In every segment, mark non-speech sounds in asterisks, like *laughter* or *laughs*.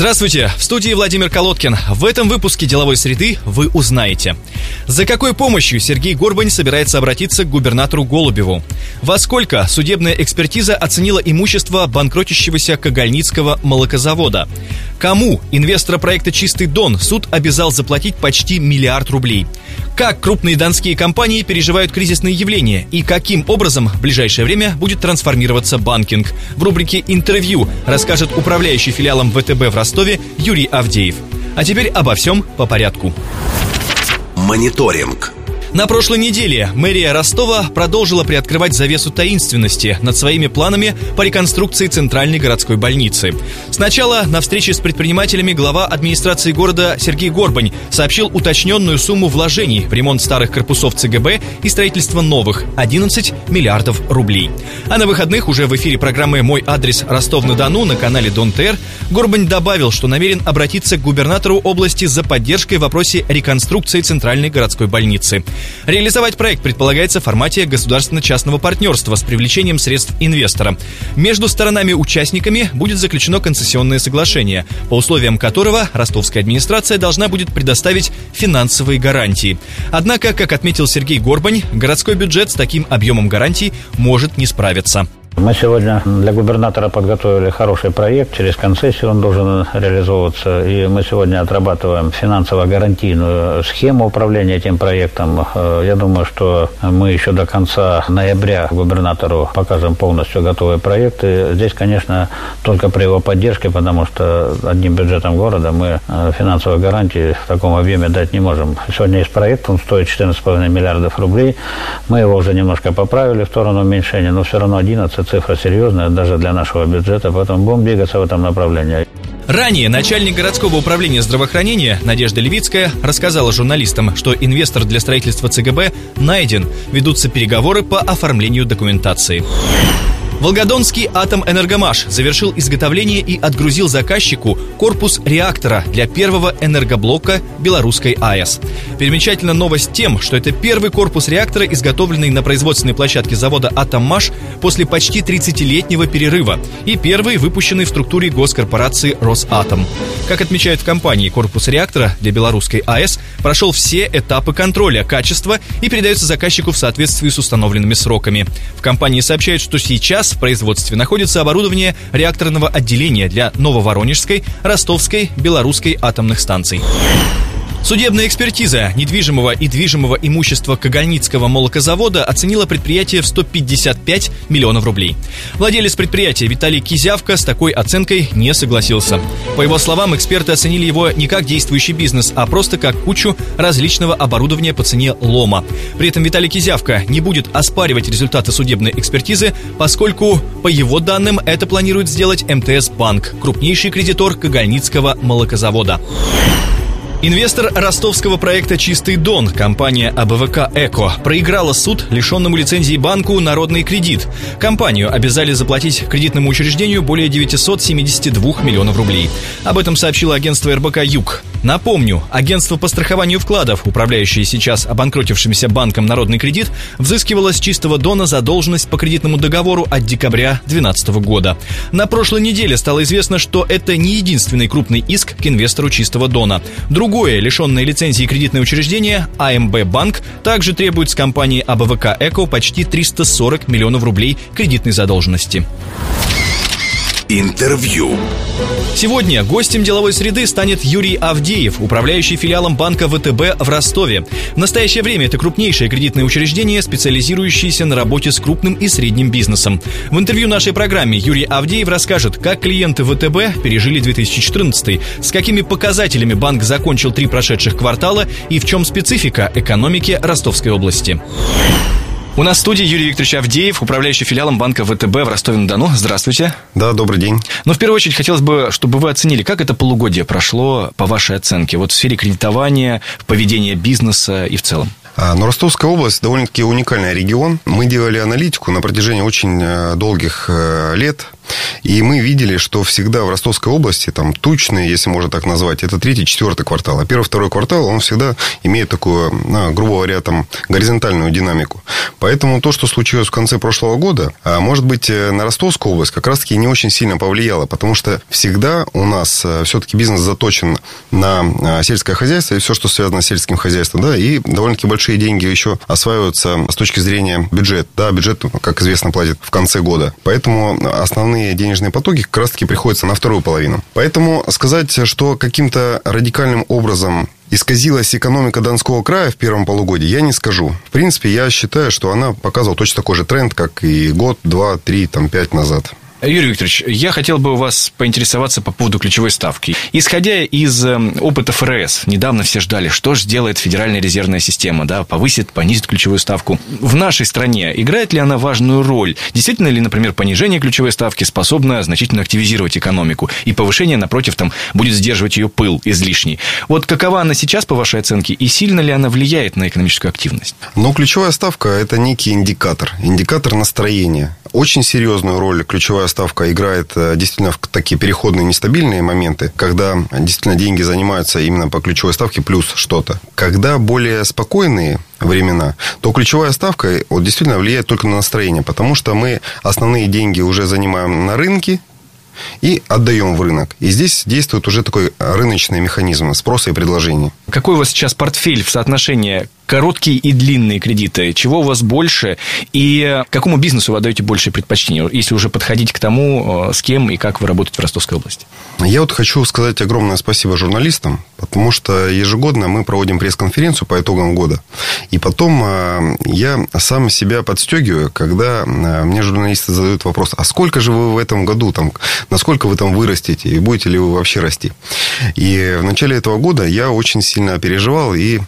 Здравствуйте, в студии Владимир Колодкин. В этом выпуске «Деловой среды» вы узнаете За какой помощью Сергей Горбань собирается обратиться к губернатору Голубеву? Во сколько судебная экспертиза оценила имущество банкротящегося Кагальницкого молокозавода? Кому, инвестора проекта «Чистый Дон», суд обязал заплатить почти миллиард рублей? Как крупные донские компании переживают кризисные явления и каким образом в ближайшее время будет трансформироваться банкинг? В рубрике «Интервью» расскажет управляющий филиалом ВТБ в Ростове Юрий Авдеев. А теперь обо всем по порядку. Мониторинг. На прошлой неделе мэрия Ростова продолжила приоткрывать завесу таинственности над своими планами по реконструкции центральной городской больницы. Сначала на встрече с предпринимателями глава администрации города Сергей Горбань сообщил уточненную сумму вложений в ремонт старых корпусов ЦГБ и строительство новых – 11 миллиардов рублей. А на выходных уже в эфире программы «Мой адрес Ростов-на-Дону» на канале Дон ТР Горбань добавил, что намерен обратиться к губернатору области за поддержкой в вопросе реконструкции центральной городской больницы. Реализовать проект предполагается в формате государственно-частного партнерства с привлечением средств инвестора. Между сторонами-участниками будет заключено концессионное соглашение, по условиям которого ростовская администрация должна будет предоставить финансовые гарантии. Однако, как отметил Сергей Горбань, городской бюджет с таким объемом гарантий может не справиться. Мы сегодня для губернатора подготовили хороший проект. Через концессию он должен реализовываться. И мы сегодня отрабатываем финансово-гарантийную схему управления этим проектом. Э, я думаю, что мы еще до конца ноября губернатору покажем полностью готовый проект. И здесь, конечно, только при его поддержке, потому что одним бюджетом города мы э, финансовые гарантии в таком объеме дать не можем. Сегодня есть проект, он стоит 14,5 миллиардов рублей. Мы его уже немножко поправили в сторону уменьшения, но все равно 11 цифра серьезная даже для нашего бюджета, поэтому будем двигаться в этом направлении. Ранее начальник городского управления здравоохранения Надежда Левицкая рассказала журналистам, что инвестор для строительства ЦГБ найден. Ведутся переговоры по оформлению документации. Волгодонский Атомэнергомаш завершил изготовление и отгрузил заказчику корпус реактора для первого энергоблока белорусской АЭС. Примечательна новость тем, что это первый корпус реактора, изготовленный на производственной площадке завода «Атоммаш» после почти 30-летнего перерыва и первый, выпущенный в структуре госкорпорации «Росатом». Как отмечают в компании, корпус реактора для белорусской АЭС прошел все этапы контроля качества и передается заказчику в соответствии с установленными сроками. В компании сообщают, что сейчас в производстве находится оборудование реакторного отделения для Нововоронежской, Ростовской, Белорусской атомных станций. Судебная экспертиза недвижимого и движимого имущества Кагальницкого молокозавода оценила предприятие в 155 миллионов рублей. Владелец предприятия Виталий Кизявка с такой оценкой не согласился. По его словам, эксперты оценили его не как действующий бизнес, а просто как кучу различного оборудования по цене лома. При этом Виталий Кизявка не будет оспаривать результаты судебной экспертизы, поскольку, по его данным, это планирует сделать МТС Банк, крупнейший кредитор Кагальницкого молокозавода. Инвестор ростовского проекта «Чистый Дон» компания АБВК «Эко» проиграла суд лишенному лицензии банку «Народный кредит». Компанию обязали заплатить кредитному учреждению более 972 миллионов рублей. Об этом сообщило агентство РБК «Юг». Напомню, агентство по страхованию вкладов, управляющее сейчас обанкротившимся банком «Народный кредит», взыскивало с чистого дона задолженность по кредитному договору от декабря 2012 года. На прошлой неделе стало известно, что это не единственный крупный иск к инвестору чистого дона. Другое, лишенное лицензии кредитное учреждение, АМБ Банк, также требует с компании АБВК «Эко» почти 340 миллионов рублей кредитной задолженности. Интервью. Сегодня гостем деловой среды станет Юрий Авдеев, управляющий филиалом банка ВТБ в Ростове. В настоящее время это крупнейшее кредитное учреждение, специализирующееся на работе с крупным и средним бизнесом. В интервью нашей программе Юрий Авдеев расскажет, как клиенты ВТБ пережили 2014, с какими показателями банк закончил три прошедших квартала и в чем специфика экономики Ростовской области. У нас в студии Юрий Викторович Авдеев, управляющий филиалом банка ВТБ в Ростове-на-Дону. Здравствуйте. Да, добрый день. Но ну, в первую очередь хотелось бы, чтобы вы оценили, как это полугодие прошло по вашей оценке, вот в сфере кредитования, поведения бизнеса и в целом. А, но Ростовская область довольно-таки уникальный регион. Мы делали аналитику на протяжении очень э, долгих э, лет И мы видели, что всегда в Ростовской области, там, тучные, если можно так назвать, это третий, четвертый квартал. А первый, второй квартал, он всегда имеет такую, ну, грубо говоря, там, горизонтальную динамику. Поэтому то, что случилось в конце прошлого года, а, может быть, э, на Ростовскую область как раз-таки не очень сильно повлияло, потому что всегда у нас э, все-таки бизнес заточен на сельское хозяйство и все, что связано с сельским хозяйством, да, и довольно-таки большие деньги еще осваиваются с точки зрения бюджета. Да, бюджет, как известно, платит в конце года. Поэтому основные денежные потоки как раз-таки приходятся на вторую половину. Поэтому сказать, что каким-то радикальным образом исказилась экономика Донского края в первом полугодии, я не скажу. В принципе, я считаю, что она показывала точно такой же тренд, как и год, два, три, там, пять назад. Юрий Викторович, я хотел бы у вас поинтересоваться по поводу ключевой ставки. Исходя из эм, опыта ФРС, недавно все ждали, что же сделает Федеральная резервная система, да, повысит, понизит ключевую ставку. В нашей стране играет ли она важную роль? Действительно ли, например, понижение ключевой ставки способно значительно активизировать экономику, и повышение, напротив, там, будет сдерживать ее пыл излишний? Вот какова она сейчас, по вашей оценке, и сильно ли она влияет на экономическую активность? Ну, ключевая ставка – это некий индикатор, индикатор настроения. Очень серьезную роль ключевая ставка играет э, действительно в такие переходные нестабильные моменты, когда действительно деньги занимаются именно по ключевой ставке плюс что-то. Когда более спокойные времена, то ключевая ставка вот, действительно влияет только на настроение, потому что мы основные деньги уже занимаем на рынке, и отдаем в рынок. И здесь действует уже такой рыночный механизм спроса и предложения. Какой у вас сейчас портфель в соотношении короткие и длинные кредиты? Чего у вас больше? И какому бизнесу вы отдаете больше предпочтение, если уже подходить к тому, э, с кем и как вы работаете в Ростовской области? Я вот хочу сказать огромное спасибо журналистам, потому что ежегодно мы проводим пресс-конференцию по итогам года. И потом э, я сам себя подстегиваю, когда э, мне журналисты задают вопрос, а сколько же вы в этом году, там, насколько вы там вырастете, и будете ли вы вообще расти? И в начале этого года я очень сильно переживал и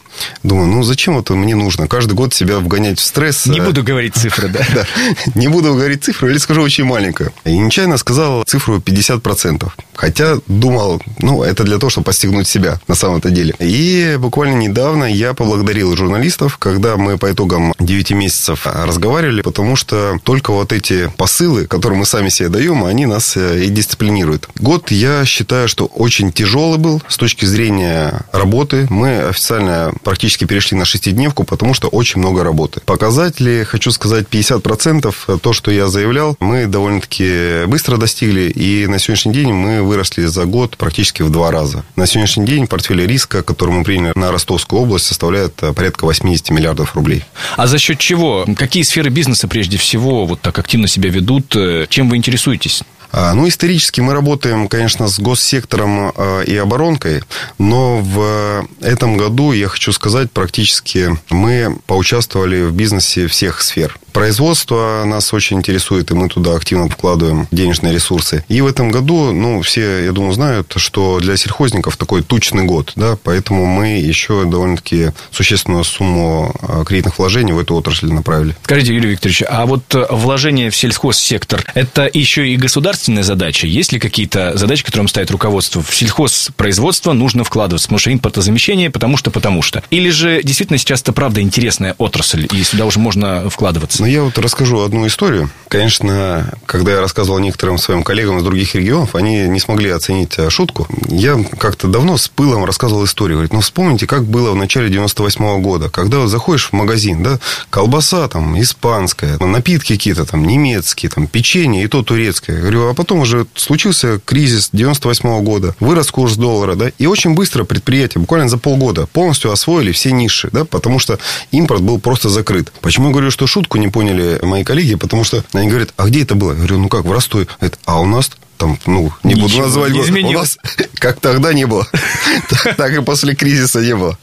думаю, ну зачем это мне нужно? Каждый год себя вгонять в стресс. Не буду говорить цифры, да. *laughs* да. Не буду говорить цифру, или скажу очень маленькую. И нечаянно сказал цифру 50%. Хотя думал, ну, это для того, чтобы постигнуть себя на самом-то деле. И буквально недавно я поблагодарил журналистов, когда мы по итогам 9 месяцев разговаривали, потому что только вот эти посылы, которые мы сами себе даем, они нас э, и дисциплинируют. Год, я считаю, что очень тяжелый был с точки зрения работы. Мы официально практически перешли на 6 шестидневку, потому что очень много работы. Показатели, хочу сказать, 50% то, что я заявлял, мы довольно-таки быстро достигли, и на сегодняшний день мы выросли за год практически в два раза. На сегодняшний день портфель риска, который мы приняли на Ростовскую область, составляет порядка 80 миллиардов рублей. А за счет чего? Какие сферы бизнеса прежде всего вот так активно себя ведут? Чем вы интересуетесь? А, ну, исторически мы работаем, конечно, с госсектором а, и оборонкой, но в этом году, я хочу сказать, практически мы поучаствовали в бизнесе всех сфер. Производство нас очень интересует, и мы туда активно вкладываем денежные ресурсы. И в этом году, ну, все, я думаю, знают, что для сельхозников такой тучный год, да, поэтому мы еще довольно-таки существенную сумму а, кредитных вложений в эту отрасль направили. Скажите, Юрий Викторович, а вот э, вложение в сельхозсектор, это еще и государственная задача? Есть ли какие-то задачи, которым ставит руководство? В сельхозпроизводство нужно вкладываться, потому что импортозамещение, потому что, потому что. Или же действительно сейчас это правда интересная отрасль, и сюда уже можно вкладываться? Ну, я вот расскажу одну историю. Конечно, когда я рассказывал некоторым своим коллегам из других регионов, они не смогли оценить э, шутку. Я как-то давно с пылом рассказывал историю. Говорит, ну, вспомните, как было в начале 98 -го года. Когда вот заходишь в магазин, да, колбаса там испанская, напитки какие-то там немецкие, там печенье и то турецкое. Говорю, а потом уже случился кризис 98 -го года, вырос курс доллара, да, и очень быстро предприятия, буквально за полгода, полностью освоили все ниши, да, потому что импорт был просто закрыт. Почему я говорю, что шутку не поняли мои коллеги, потому что они говорят, а где это было? Я говорю, ну как, в Ростове. Говорят, а у нас там, ну, не Ничего буду называть не. У нас *laughs* как тогда не было, *laughs* так и после кризиса не было.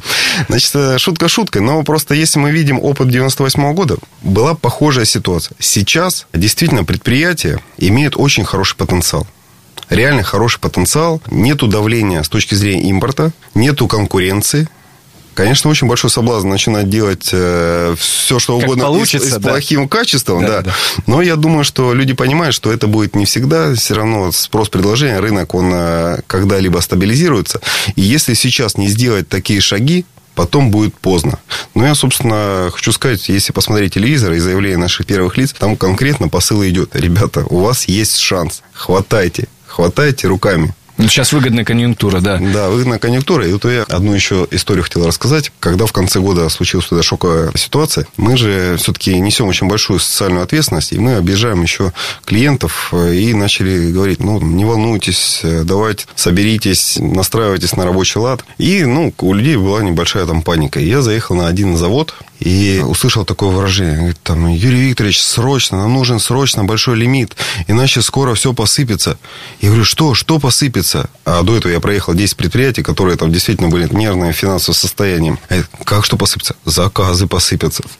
Значит, э, шутка шуткой, но просто если мы видим опыт 98 года, была похожая ситуация. Сейчас действительно предприятия имеют очень хороший потенциал реально хороший потенциал, нету давления с точки зрения импорта, нету конкуренции, Конечно, очень большой соблазн начинать делать э, все, что угодно получится, с, с да. плохим качеством, да, да. да. Но я думаю, что люди понимают, что это будет не всегда. Все равно спрос-предложение, рынок, он э, когда-либо стабилизируется. И если сейчас не сделать такие шаги, потом будет поздно. Но я, собственно, хочу сказать, если посмотреть телевизор и заявление наших первых лиц, там конкретно посыл идет. Ребята, у вас есть шанс. Хватайте. Хватайте руками. Сейчас выгодная конъюнктура, да. Да, выгодная конъюнктура. И вот я одну еще историю хотел рассказать. Когда в конце года случилась эта шоковая ситуация, мы же все-таки несем очень большую социальную ответственность, и мы объезжаем еще клиентов и начали говорить, ну, не волнуйтесь, давайте, соберитесь, настраивайтесь на рабочий лад. И, ну, у людей была небольшая там паника. И я заехал на один завод, и услышал такое выражение. Говорит, там, Юрий Викторович, срочно, нам нужен срочно большой лимит, иначе скоро все посыпется. Я говорю, что, что посыпется? А до этого я проехал 10 предприятий, которые там действительно были нервные финансовым состоянием. Как что посыпется? Заказы посыпятся. *laughs*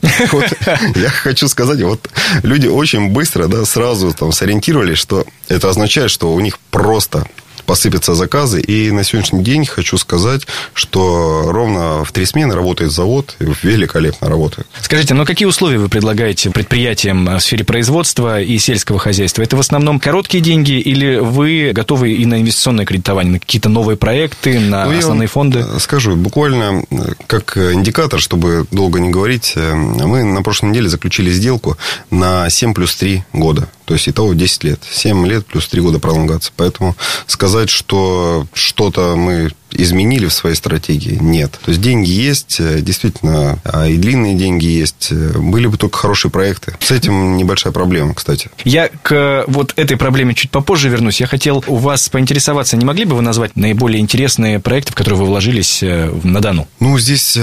Я хочу сказать, вот люди очень быстро, да, сразу там сориентировались, что это означает, что у них просто посыпятся заказы. И на сегодняшний день хочу сказать, что ровно в три смены работает завод, и великолепно работает. Скажите, ну какие условия вы предлагаете предприятиям в сфере производства и сельского хозяйства? Это в основном короткие деньги или вы готовы и на инвестиционное кредитование, на какие-то новые проекты, на ну, основные фонды? Скажу, буквально как индикатор, чтобы долго не говорить, мы на прошлой неделе заключили сделку на 7 плюс 3 года. То есть, итого 10 лет. 7 лет плюс 3 года пролонгации. Поэтому сказать, что что-то мы изменили в своей стратегии? Нет. То есть деньги есть, э, действительно, а и длинные деньги есть. Э, были бы только хорошие проекты. С этим небольшая проблема, кстати. Я к вот этой проблеме чуть попозже вернусь. Я хотел у вас поинтересоваться, не могли бы вы назвать наиболее интересные проекты, в которые вы вложились э, на Дону? Ну, здесь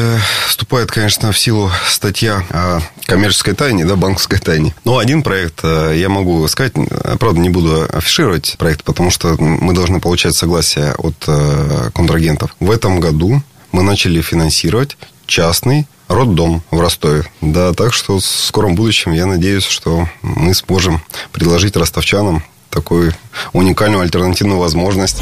вступает, конечно, в силу статья о коммерческой тайне, да, банковской тайне. Но один проект я могу сказать, правда, не буду афишировать проект, потому что мы должны получать согласие от контрагента контрагентов. В этом году мы начали финансировать частный роддом в Ростове. Да, так что в скором будущем я надеюсь, что мы сможем предложить ростовчанам такую уникальную альтернативную возможность.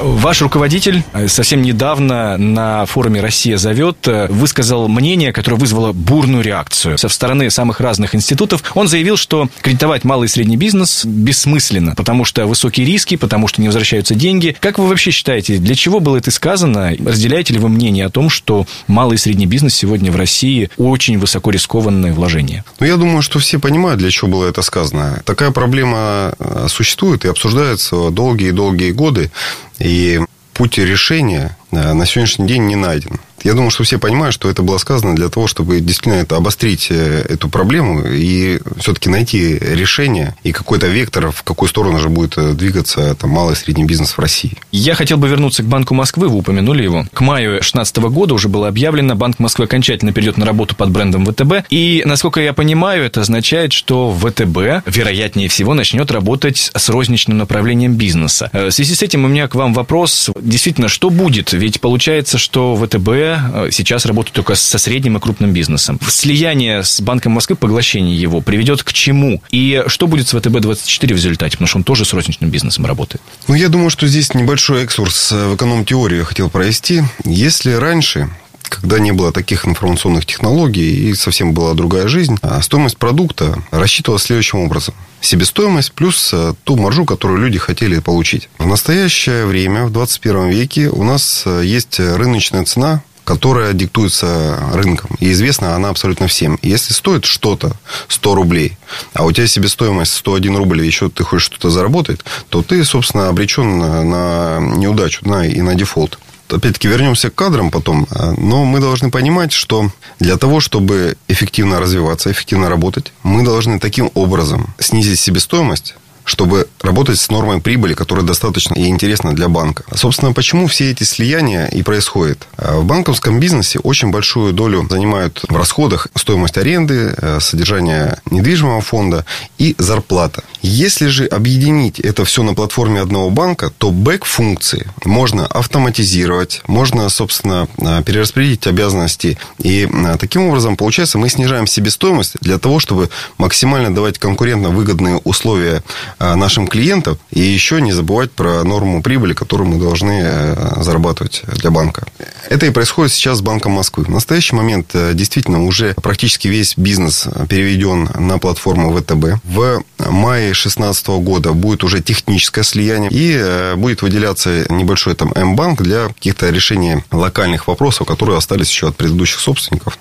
Ваш руководитель э, совсем недавно на форуме «Россия зовет» э, высказал мнение, которое вызвало бурную реакцию со стороны самых разных институтов. Он заявил, что кредитовать малый и средний бизнес бессмысленно, потому что высокие риски, потому что не возвращаются деньги. Как вы вообще считаете, для чего было это сказано? Разделяете ли вы мнение о том, что малый и средний бизнес сегодня в России очень высоко рискованное вложение? Ну, я думаю, что все понимают, для чего было это сказано. Такая проблема э, существует и обсуждается долгие-долгие годы. И путь решения э, на сегодняшний день не найден. Я думаю, что все понимают, что это было сказано для того, чтобы действительно это обострить э, эту проблему и все-таки найти решение и какой-то вектор, в какую сторону же будет э, двигаться там, малый и средний бизнес в России. Я хотел бы вернуться к Банку Москвы, вы упомянули его. К маю 2016 года уже было объявлено, Банк Москвы окончательно перейдет на работу под брендом ВТБ. И, насколько я понимаю, это означает, что ВТБ, вероятнее всего, начнет работать с розничным направлением бизнеса. Э, в связи с этим у меня к вам вопрос. Действительно, что будет? Ведь получается, что ВТБ Э, сейчас работают только со средним и крупным бизнесом. Слияние с Банком Москвы, поглощение его приведет к чему? И что будет с ВТБ-24 в результате? Потому что он тоже с розничным бизнесом работает. Ну, я думаю, что здесь небольшой экскурс в эконом-теорию я хотел провести. Если раньше когда не было таких информационных технологий и совсем была другая жизнь, а стоимость продукта рассчитывалась следующим образом. Себестоимость плюс э, ту маржу, которую люди хотели получить. В настоящее время, в 21 веке, у нас э, есть рыночная цена которая диктуется рынком. И известна она абсолютно всем. Если стоит что-то 100 рублей, а у тебя себестоимость 101 рубль, и еще ты хочешь что-то заработать, то ты, собственно, обречен на неудачу на, и на дефолт опять-таки вернемся к кадрам потом, но мы должны понимать, что для того, чтобы эффективно развиваться, эффективно работать, мы должны таким образом снизить себестоимость, чтобы работать с нормой прибыли, которая достаточно и интересна для банка. Собственно, почему все эти слияния и происходят? В банковском бизнесе очень большую долю занимают в расходах стоимость аренды, э, содержание недвижимого фонда и зарплата. Если же объединить это все на платформе одного банка, то бэк-функции можно автоматизировать, можно, собственно, э, перераспределить обязанности. И э, таким образом, получается, мы снижаем себестоимость для того, чтобы максимально давать конкурентно выгодные условия нашим клиентам и еще не забывать про норму прибыли, которую мы должны э, зарабатывать для банка. Это и происходит сейчас с Банком Москвы. В настоящий момент э, действительно уже практически весь бизнес переведен на платформу ВТБ. В мае 2016 года будет уже техническое слияние и э, будет выделяться небольшой там М-банк для каких-то решений локальных вопросов, которые остались еще от предыдущих собственников.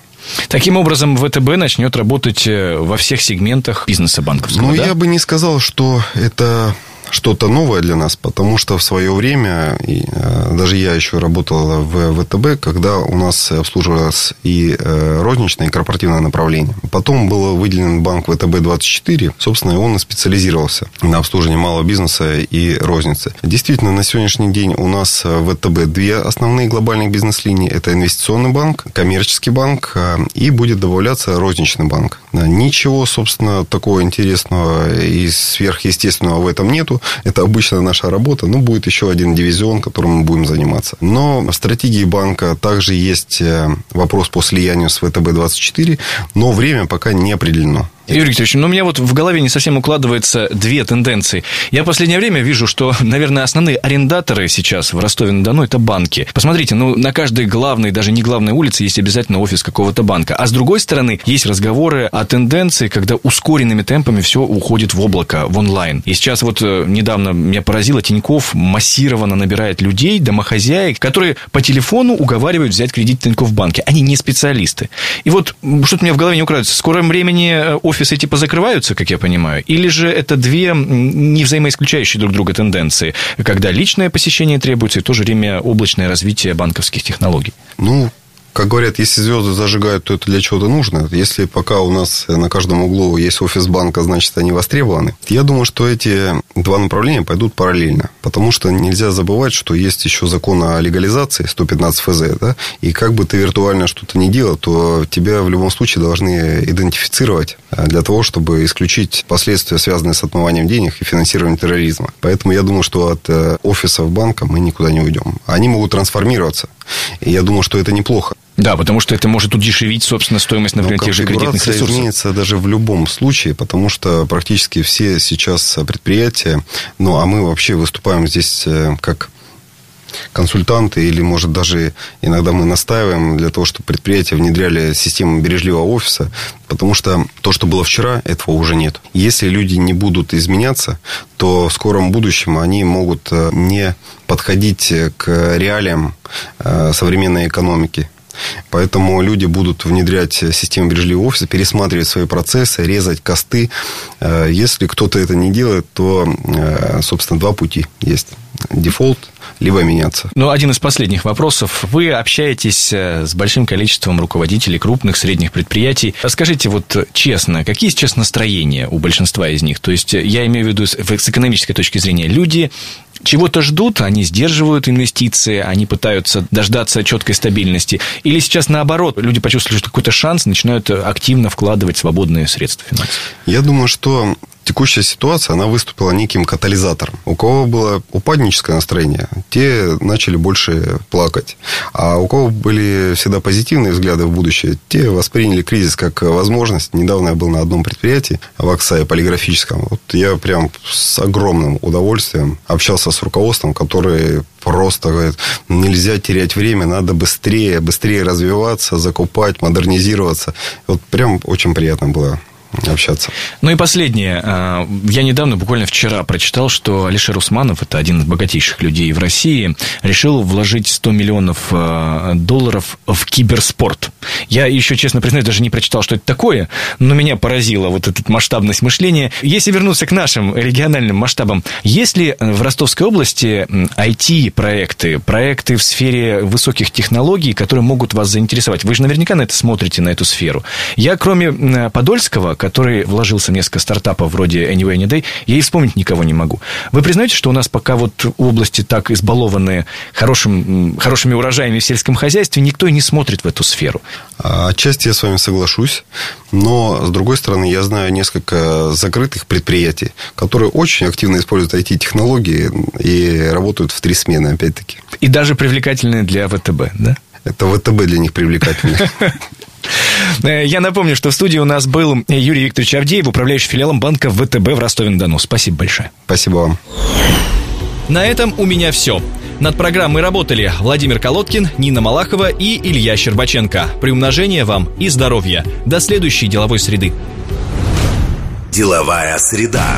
Таким образом, ВТБ начнет работать э, во всех сегментах бизнеса банковского. Ну, да? я бы не сказал, что это что-то новое для нас, потому что в свое время, и, э, даже я еще работал в ВТБ, когда у нас обслуживалось и э, розничное, и корпоративное направление. Потом был выделен банк ВТБ-24, собственно, и он специализировался на обслуживании малого бизнеса и розницы. Действительно, на сегодняшний день у нас в ВТБ две основные глобальных бизнес-линии. Это инвестиционный банк, коммерческий банк э, и будет добавляться розничный банк. Ничего, собственно, такого интересного и сверхъестественного в этом нету. Это обычная наша работа. Ну, будет еще один дивизион, которым мы будем заниматься. Но в стратегии банка также есть э, вопрос по слиянию с ВТБ-24, но время пока не определено. Юрий Викторович, ну у меня вот в голове не совсем укладывается две тенденции. Я в последнее время вижу, что, *laughs* наверное, основные арендаторы сейчас в Ростове-на-Дону – это банки. Посмотрите, ну на каждой главной, даже не главной улице есть обязательно офис какого-то банка. А с другой стороны, есть разговоры о тенденции, когда ускоренными темпами все уходит в облако, в онлайн. И сейчас вот э, недавно меня поразило, Тиньков массированно набирает людей, домохозяек, которые по телефону уговаривают взять кредит Тиньков в банке. Они не специалисты. И вот что-то у меня в голове не укладывается. В скором времени э, офис офисы типа закрываются, как я понимаю, или же это две не взаимоисключающие друг друга тенденции, когда личное посещение требуется и в то же время облачное развитие банковских технологий? Ну, как говорят, если звезды зажигают, то это для чего-то нужно. Если пока у нас на каждом углу есть офис банка, значит, они востребованы. Я думаю, что эти два направления пойдут параллельно. Потому что нельзя забывать, что есть еще закон о легализации 115 ФЗ. Да? И как бы ты виртуально что-то не делал, то тебя в любом случае должны идентифицировать э, для того, чтобы исключить последствия, связанные с отмыванием денег и финансированием терроризма. Поэтому я думаю, что от э, офисов банка мы никуда не уйдем. Они могут трансформироваться. И я думаю, что это неплохо. Да, потому что это может удешевить, собственно, стоимость, например, тех же кредитных ресурсов. изменится даже в любом случае, потому что практически все сейчас предприятия, ну, а мы вообще выступаем здесь э, как консультанты или, может, даже иногда мы настаиваем для того, чтобы предприятия внедряли систему бережливого офиса, потому что то, что было вчера, этого уже нет. Если люди не будут изменяться, то в скором будущем они могут э, не подходить к реалиям э, современной экономики. Поэтому люди будут внедрять систему бережливого офиса, пересматривать свои процессы, резать косты. Э, если кто-то это не делает, то, э, собственно, два пути есть. Дефолт, либо меняться. Ну, один из последних вопросов. Вы общаетесь э, с большим количеством руководителей крупных, средних предприятий. Скажите вот честно, какие сейчас настроения у большинства из них? То есть, я имею в виду с экономической точки зрения. Люди чего-то ждут, они сдерживают инвестиции, они пытаются дождаться четкой стабильности. Или сейчас наоборот, люди почувствовали, что какой-то шанс, начинают активно вкладывать свободные средства финансов? Я думаю, что текущая ситуация, она выступила неким катализатором. У кого было упадническое настроение, те начали больше плакать. А у кого были всегда позитивные взгляды в будущее, те восприняли кризис как возможность. Недавно я был на одном предприятии в Оксае полиграфическом. Вот я прям с огромным удовольствием общался с руководством, которые просто говорят, нельзя терять время, надо быстрее, быстрее развиваться, закупать, модернизироваться. Вот прям очень приятно было общаться. Ну и последнее. А, я недавно, буквально вчера, прочитал, что Алишер Усманов, это один из богатейших людей в России, решил вложить 100 миллионов а, долларов в киберспорт. Я еще, честно признаюсь, даже не прочитал, что это такое, но меня поразила вот эта масштабность мышления. Если вернуться к нашим региональным масштабам, есть ли в Ростовской области IT-проекты, проекты в сфере высоких технологий, которые могут вас заинтересовать? Вы же наверняка на это смотрите, на эту сферу. Я, кроме Подольского, который вложился в несколько стартапов вроде Anyway Anyday, я и вспомнить никого не могу. Вы признаете, что у нас пока вот области так избалованные хорошим, хорошими урожаями в сельском хозяйстве, никто и не смотрит в эту сферу? А, отчасти я с вами соглашусь, но, с другой стороны, я знаю несколько закрытых предприятий, которые очень активно используют IT-технологии и работают в три смены, опять-таки. И даже привлекательные для ВТБ, да? Это ВТБ для них привлекательно. *laughs* Э, я напомню, что в студии у нас был Юрий Викторович Авдеев, управляющий филиалом банка ВТБ в Ростове-на-Дону. Спасибо большое. Спасибо вам. На этом у меня все. Над программой работали Владимир Колодкин, Нина Малахова и Илья Щербаченко. Приумножения вам и здоровья. До следующей деловой среды. Деловая среда.